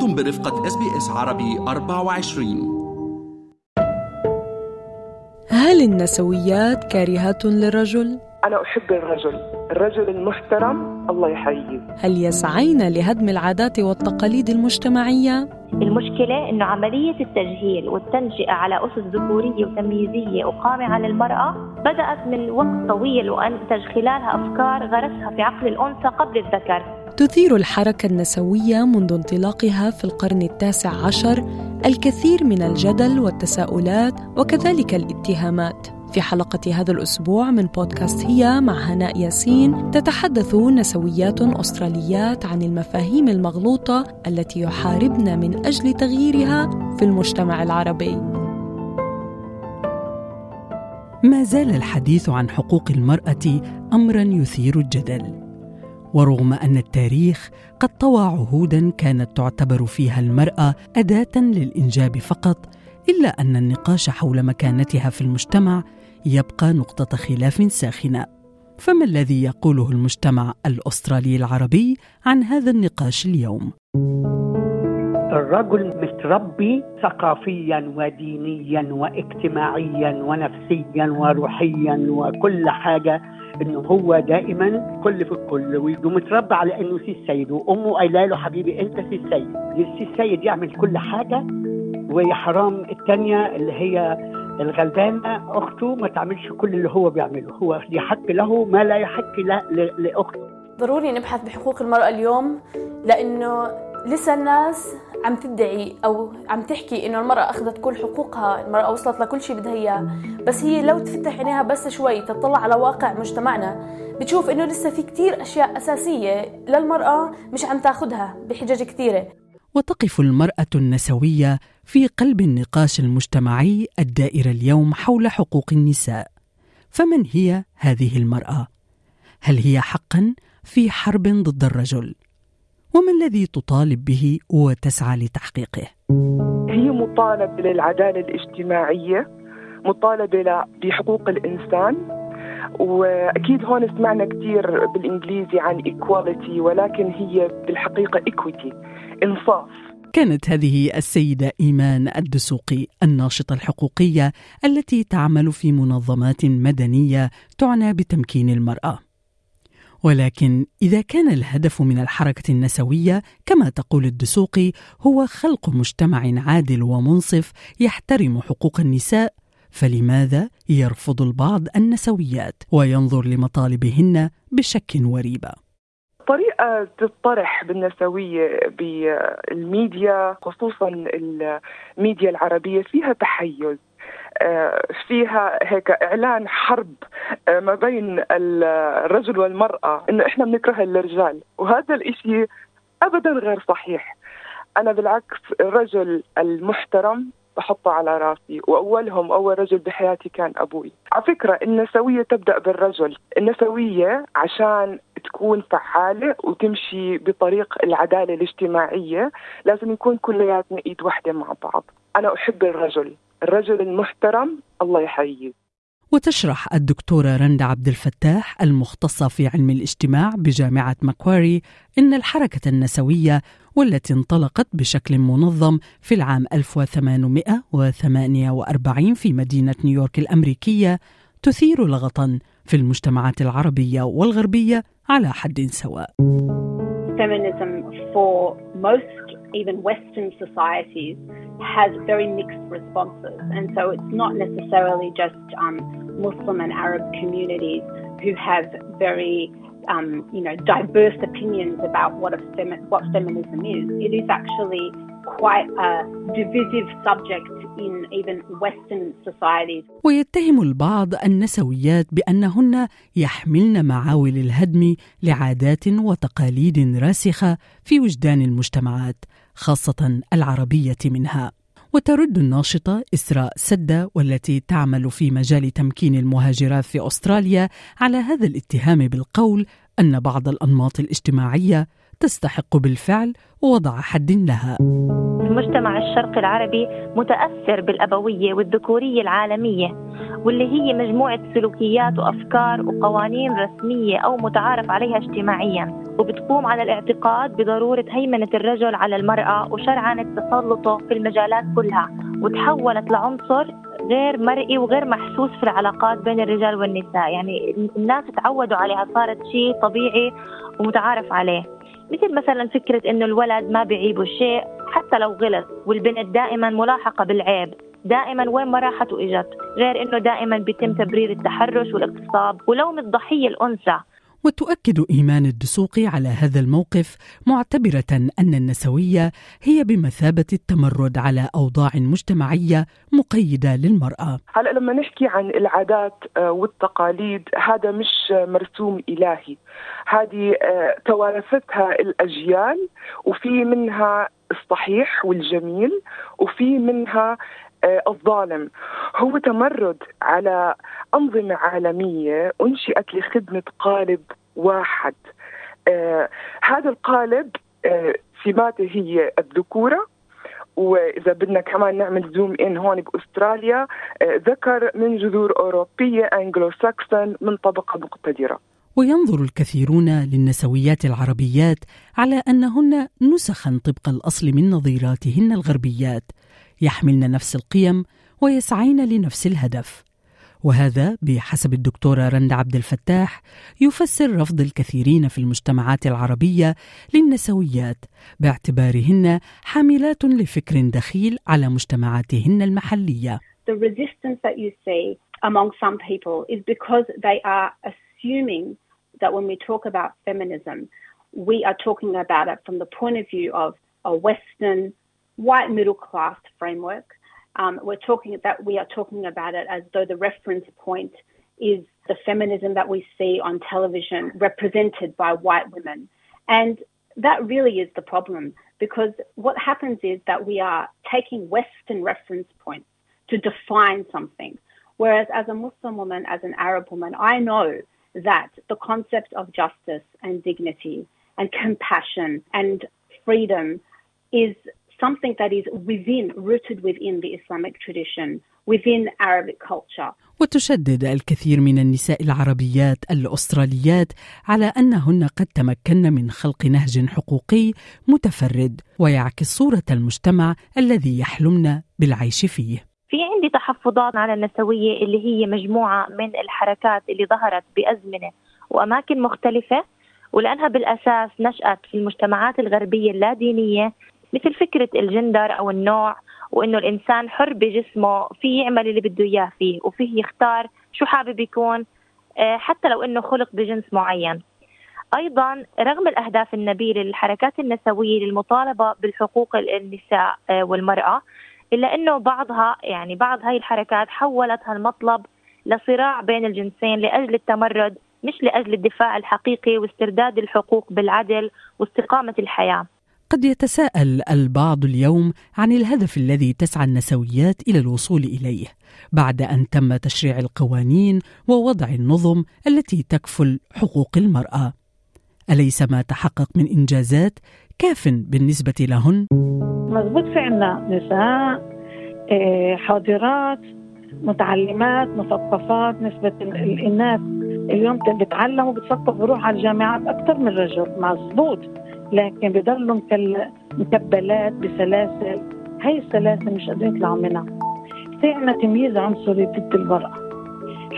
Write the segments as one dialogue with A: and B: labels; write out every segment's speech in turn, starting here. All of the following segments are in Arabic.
A: أنتم برفقة SBS عربي 24
B: هل النسويات كارهات للرجل؟
C: أنا أحب الرجل الرجل المحترم الله يحييه
B: هل يسعين لهدم العادات والتقاليد المجتمعية؟
D: المشكلة أنه عملية التجهيل والتنشئة على أسس ذكورية وتمييزية وقوامة على المرأة بدأت من وقت طويل وأنتج خلالها أفكار غرسها في عقل الأنثى قبل الذكر
B: تثير الحركة النسوية منذ انطلاقها في القرن التاسع عشر الكثير من الجدل والتساؤلات وكذلك الاتهامات. في حلقة هذا الأسبوع من بودكاست هي مع هناء ياسين تتحدث نسويات أستراليات عن المفاهيم المغلوطة التي يحاربن من أجل تغييرها في المجتمع العربي.
E: ما زال الحديث عن حقوق المرأة أمرا يثير الجدل. ورغم أن التاريخ قد طوى عهودا كانت تعتبر فيها المرأة أداة للإنجاب فقط إلا أن النقاش حول مكانتها في المجتمع يبقى نقطة خلاف ساخنة. فما الذي يقوله المجتمع الأسترالي العربي عن هذا النقاش اليوم؟
F: الرجل متربي ثقافيا ودينيا واجتماعيا ونفسيا وروحيا وكل حاجة إنه هو دائما كل في الكل. ومتربى على إنه سي السيد وأمه قايلة له حبيبي أنت سي السيد. سي السيد يعمل كل حاجة ويا حرام الثانية اللي هي الغلبانة أخته ما تعملش كل اللي هو بيعمله. هو يحق له ما لا يحق لأخته.
G: ضروري نبحث بحقوق المرأة اليوم لأنه لسه الناس عم تدعي أو عم تحكي إنه المرأة أخذت كل حقوقها المرأة وصلت لكل شيء بدها إياه. بس هي لو تفتح عينيها بس شوي تطلع على واقع مجتمعنا بتشوف إنه لسه في كتير أشياء أساسية للمرأة مش عم تاخذها بحجج كثيره
E: وتقف المرأة النسوية في قلب النقاش المجتمعي الدائر اليوم حول حقوق النساء. فمن هي هذه المرأة؟ هل هي حقا في حرب ضد الرجل؟ وما الذي تطالب به وتسعى لتحقيقه؟
C: هي مطالبة للعدالة الاجتماعية مطالبة بحقوق الإنسان وأكيد هون سمعنا كثير بالإنجليزي عن equality ولكن هي بالحقيقة equity انصاف
E: كانت هذه السيدة إيمان الدسوقي الناشطة الحقوقية التي تعمل في منظمات مدنية تعنى بتمكين المرأة ولكن إذا كان الهدف من الحركة النسوية كما تقول الدسوقي هو خلق مجتمع عادل ومنصف يحترم حقوق النساء فلماذا يرفض البعض النسويات وينظر لمطالبهن بشك وريبة؟
C: طريقة تطرح بالنسوية بالميديا خصوصا الميديا العربية فيها تحيز. فيها هيك إعلان حرب آه، ما بين الرجل والمرأة إنه إحنا بنكره الرجال. وهذا الإشي ابدا غير صحيح. أنا بالعكس الرجل المحترم بحطه على راسي وأولهم أول رجل بحياتي كان أبوي. على فكرة النسوية تبدأ بالرجل. النسوية عشان تكون فعالة وتمشي بطريق العدالة الاجتماعية لازم نكون كلياتنا إيد واحدة مع بعض. أنا أحب الرجل. الرجل المحترم الله يحييه
E: وتشرح الدكتورة رندا عبد الفتاح المختصة في علم الاجتماع بجامعة ماكواري إن الحركة النسوية والتي انطلقت بشكل منظم في العام 1848 في مدينة نيويورك الأمريكية تثير لغطا في المجتمعات العربية والغربية على حد سواء.
H: Feminism for most even Western societies has very mixed responses. And so it's not necessarily just um, Muslim and Arab communities who have very um, you know, diverse opinions about what, a femi- what feminism is. It is actually quite a divisive subject in even Western societies.
E: ويتهم البعض النسويات بأنهن يحملن معاول الهدم لعادات وتقاليد راسخة في وجدان المجتمعات خاصة العربية منها. وترد الناشطة إسراء سدة والتي تعمل في مجال تمكين المهاجرات في أستراليا على هذا الاتهام بالقول أن بعض الأنماط الاجتماعية تستحق بالفعل وضع حد لها.
D: المجتمع الشرقي العربي متأثر بالأبوية والذكورية العالمية واللي هي مجموعة سلوكيات وأفكار وقوانين رسمية أو متعارف عليها اجتماعيا وبتقوم على الاعتقاد بضرورة هيمنة الرجل على المرأة وشرعنة تسلطه في المجالات كلها وتحولت لعنصر غير مرئي وغير محسوس في العلاقات بين الرجال والنساء. يعني الناس تعودوا عليها صارت شيء طبيعي ومتعارف عليه. مثل مثلا فكرة إنه الولد ما بيعيبه شيء حتى لو غلط والبنت دائما ملاحقة بالعيب. دائما وين ما راحت وإجت. غير إنه دائما بيتم تبرير التحرش والاغتصاب. ولوم الضحية الأنثى.
E: وتؤكد إيمان الدسوقي على هذا الموقف معتبرة أن النسوية هي بمثابة التمرد على أوضاع مجتمعية مقيدة للمرأة.
C: هلا لما نحكي عن العادات آه، والتقاليد هذا مش مرسوم إلهي. هذه آه، توارثتها الأجيال وفي منها الصحيح والجميل وفي منها الظالم. هو تمرد على أنظمة عالمية أنشئت لخدمة قالب واحد. آه هذا القالب آه سماته هي الذكورة. وإذا بدنا كمان نعمل زوم إن هون بأستراليا آه ذكر من جذور أوروبية أنجلو ساكسون من طبقة مقتدرة.
E: وينظر الكثيرون للنسويات العربيات على أنهن نسخا طبق الأصل من نظيراتهن الغربيات. يحملن نفس القيم ويسعين لنفس الهدف وهذا بحسب الدكتورة رند عبد الفتاح يفسر رفض الكثيرين في المجتمعات العربية للنسويات باعتبارهن حاملات لفكر دخيل على مجتمعاتهن المحلية.
H: The resistance that you see among some people is because they are assuming that when we talk about feminism, we are talking about it from the point of view of a Western white middle class framework. Um, we're talking that we are talking about it as though the reference point is the feminism that we see on television represented by white women. And that really is the problem because what happens is that we are taking Western reference points to define something. Whereas as a Muslim woman, as an Arab woman, I know that the concept of justice and dignity and compassion and freedom is something that is within, rooted within the Islamic tradition, within Arabic culture.
E: وتشدد الكثير من النساء العربيات الأستراليات على أنهن قد تمكن من خلق نهج حقوقي متفرد ويعكس صورة المجتمع الذي يحلمن بالعيش فيه.
D: في عندي تحفظات على النسوية اللي هي مجموعة من الحركات اللي ظهرت بأزمنة وأماكن مختلفة ولأنها بالأساس نشأت في المجتمعات الغربية اللادينية مثل فكرة الجندر أو النوع وإنه الإنسان حر بجسمه في يعمل اللي بده إياه فيه وفيه يختار شو حابب يكون آه، حتى لو إنه خلق بجنس معين أيضا رغم الأهداف النبيلة للحركات النسوية للمطالبة بالحقوق النساء آه، والمرأة إلا إنه بعضها يعني بعض هاي الحركات حولت هالمطلب لصراع بين الجنسين لأجل التمرد مش لأجل الدفاع الحقيقي واسترداد الحقوق بالعدل واستقامة الحياة.
E: قد يتساءل البعض اليوم عن الهدف الذي تسعى النسويات إلى الوصول إليه بعد أن تم تشريع القوانين ووضع النظم التي تكفل حقوق المرأة. أليس ما تحقق من إنجازات كاف بالنسبة لهن؟
I: مضبوط في عنا نساء آه، حاضرات متعلمات مثقفات نسبة الإناث اليوم بتعلموا بتثقفوا بروح على الجامعات أكثر من الرجل مضبوط. لكن بضلوا مكبلات بسلاسل هاي السلاسل مش قادرين يطلعوا منها. في عنا تمييز عنصري ضد المرأة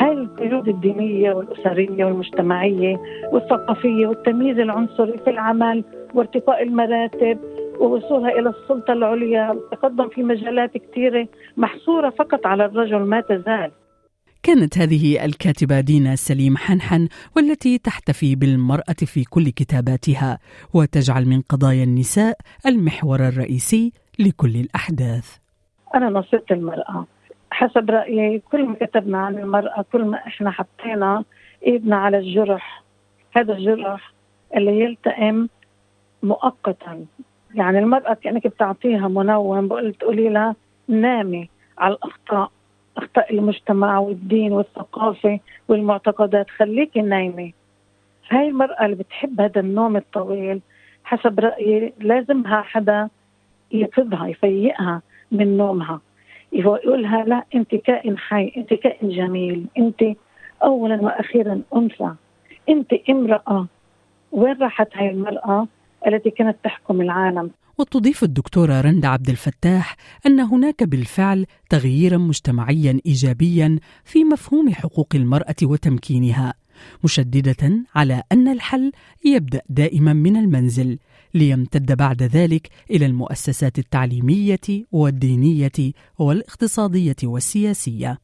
I: هاي القيود الدينية والأسرية والمجتمعية والثقافية والتمييز العنصري في العمل وارتقاء المراتب ووصولها إلى السلطة العليا. والتقدم في مجالات كثيرة محصورة فقط على الرجل ما تزال.
E: كانت هذه الكاتبة دينا سليم حنحن والتي تحتفي بالمرأة في كل كتاباتها وتجعل من قضايا النساء المحور الرئيسي لكل الأحداث.
I: أنا نصرت المرأة. حسب رأيي كل ما كتبنا عن المرأة كل ما إحنا حطينا إيدنا على الجرح هذا الجرح اللي يلتئم مؤقتا. يعني المرأة كأنك بتعطيها منوم بقول تقولي لها نامي على الأخطاء. أخطاء المجتمع والدين والثقافة والمعتقدات. خليكي نايمة. هاي المرأة اللي بتحب هذا النوم الطويل حسب رأيي لازمها حدا يفضها يفيقها من نومها. يقولها لا أنت كائن حي أنت كائن جميل أنت اولا وأخيرا أنثى أنت امرأة. وين راحت هاي المرأة؟ التي كانت تحكم العالم
E: وتضيف الدكتورة رندا عبد الفتاح أن هناك بالفعل تغييرا مجتمعيا إيجابيا في مفهوم حقوق المرأة وتمكينها مشددة على أن الحل يبدأ دائما من المنزل ليمتد بعد ذلك إلى المؤسسات التعليمية والدينية والاقتصادية والسياسية.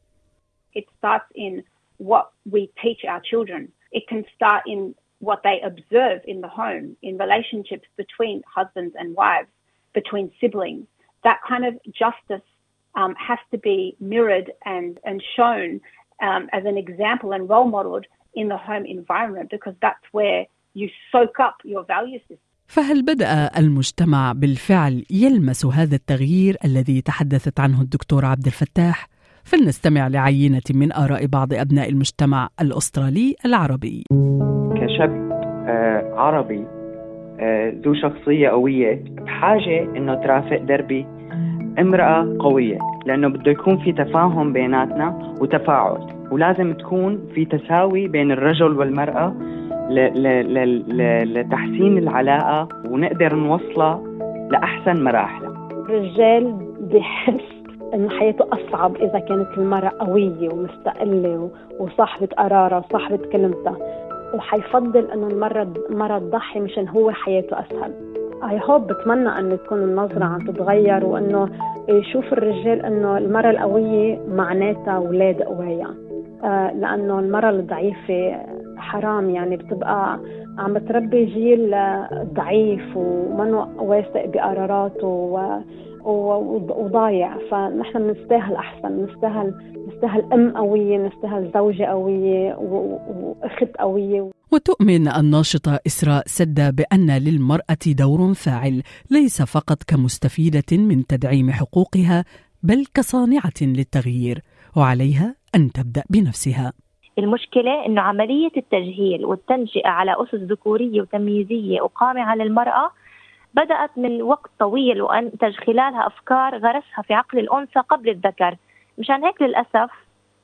H: It starts in what we teach our children. It can start in what they observe in the home, in relationships between husbands and wives, between siblings. That kind of justice um, has to be mirrored and, and shown um, as an example and role modeled in the home environment because that's where you soak up your value system.
E: فهل بدأ المجتمع بالفعل يلمس هذا التغيير الذي تحدثت عنه الدكتور عبد الفتاح؟ فلنستمع لعينة من آراء بعض أبناء المجتمع الأسترالي العربي.
J: كشاب عربي ذو شخصية قوية بحاجة إنه ترافق دربي امرأة قوية لأنه بده يكون في تفاهم بيناتنا وتفاعل ولازم تكون في تساوي بين الرجل والمرأة لتحسين العلاقة ونقدر نوصلها لأحسن مراحلها
K: الرجال بحس إنه حياته أصعب إذا كانت المرأة قوية ومستقلة وصاحبة قرارها وصاحبة كلمتها. وحيفضل إنه المراه المراه تضحي مشان هو حياته أسهل. اي هوب بتمنى إنه تكون النظرة عم تتغير وإنه يشوف الرجال إنه المراه القوية معناتها أولاد قوايا آه لأنه المراه الضعيفة حرام يعني بتبقى عم تربي جيل ضعيف ومنه واثق بقراراته وضايع. فنحن بنستاهل أحسن بنستاهل نستاهل أم قوية نستاهل زوجة قوية وأخت قوية.
E: وتؤمن الناشطة إسراء سدة بأن للمرأة دور فاعل ليس فقط كمستفيدة من تدعيم حقوقها بل كصانعة للتغيير وعليها أن تبدأ بنفسها.
D: المشكلة أنه عملية التجهيل والتنشئة على أسس ذكورية وتمييزية وقامعة للمرأة بدأت من وقت طويل وأنتج خلالها أفكار غرسها في عقل الأنثى قبل الذكر. مشان هيك للأسف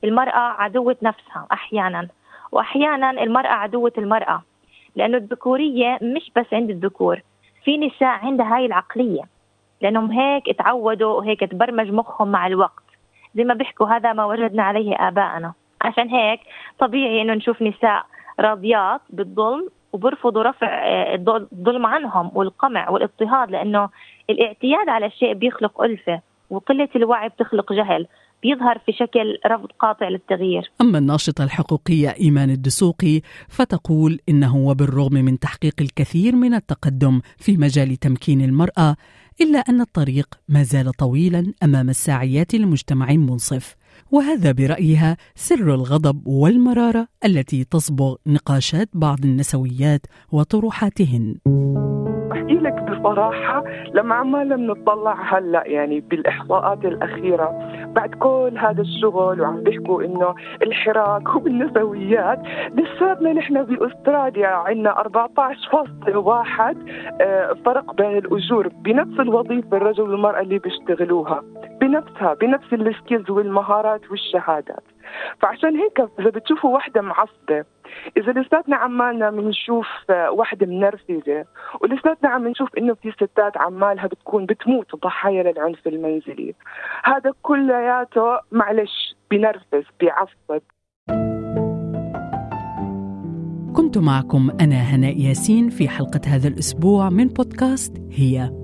D: المرأة عدوة نفسها أحيانا وأحيانا المرأة عدوة المرأة لأنه الذكورية مش بس عند الذكور في نساء عندها هاي العقلية لأنهم هيك اتعودوا وهيك تبرمج مخهم مع الوقت. زي ما بيحكوا هذا ما وجدنا عليه آباءنا. عشان هيك طبيعي إنه نشوف نساء راضيات بالظلم وبرفضوا رفع الظلم عنهم والقمع والاضطهاد لأنه الاعتياد على الشيء بيخلق ألفة وقلة الوعي بتخلق جهل بيظهر في شكل رفض قاطع للتغيير.
E: أما الناشطة الحقوقية إيمان الدسوقي فتقول إنه وبالرغم من تحقيق الكثير من التقدم في مجال تمكين المرأة إلا أن الطريق ما زال طويلا أمام الساعيات لمجتمع منصف. وهذا برأيها سر الغضب والمرارة التي تصبغ نقاشات بعض النسويات وطروحاتهن.
C: أحكي لك بصراحة لما عمالنا بنطلع هلأ يعني بالإحصاءات الأخيرة بعد كل هذا الشغل وعم بيحكوا إنه الحراك وبالنسويات لساتنا نحن بأستراليا عندنا 14.1 فرق بين الأجور بنفس الوظيفة الرجل والمرأة اللي بيشتغلوها بنفسها بنفس السكيلز والمهارات والشهادات. فعشان هيك إذا بتشوفوا وحدة معصبة إذا لساتنا عمالنا بنشوف وحدة منرفزه ولساتنا عم نشوف إنه في ستات عمالها بتكون بتموت ضحايا للعنف المنزلي. هذا كلياته معلش بنرفز بيعصب
E: كنت معكم أنا هناء ياسين في حلقة هذا الأسبوع من بودكاست هي.